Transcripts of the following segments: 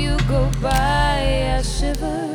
you go by. I shiver.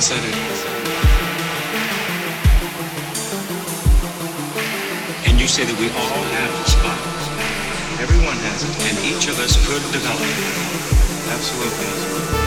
And you say that we all have the spots. Everyone has it, and each of us could develop it. Absolutely.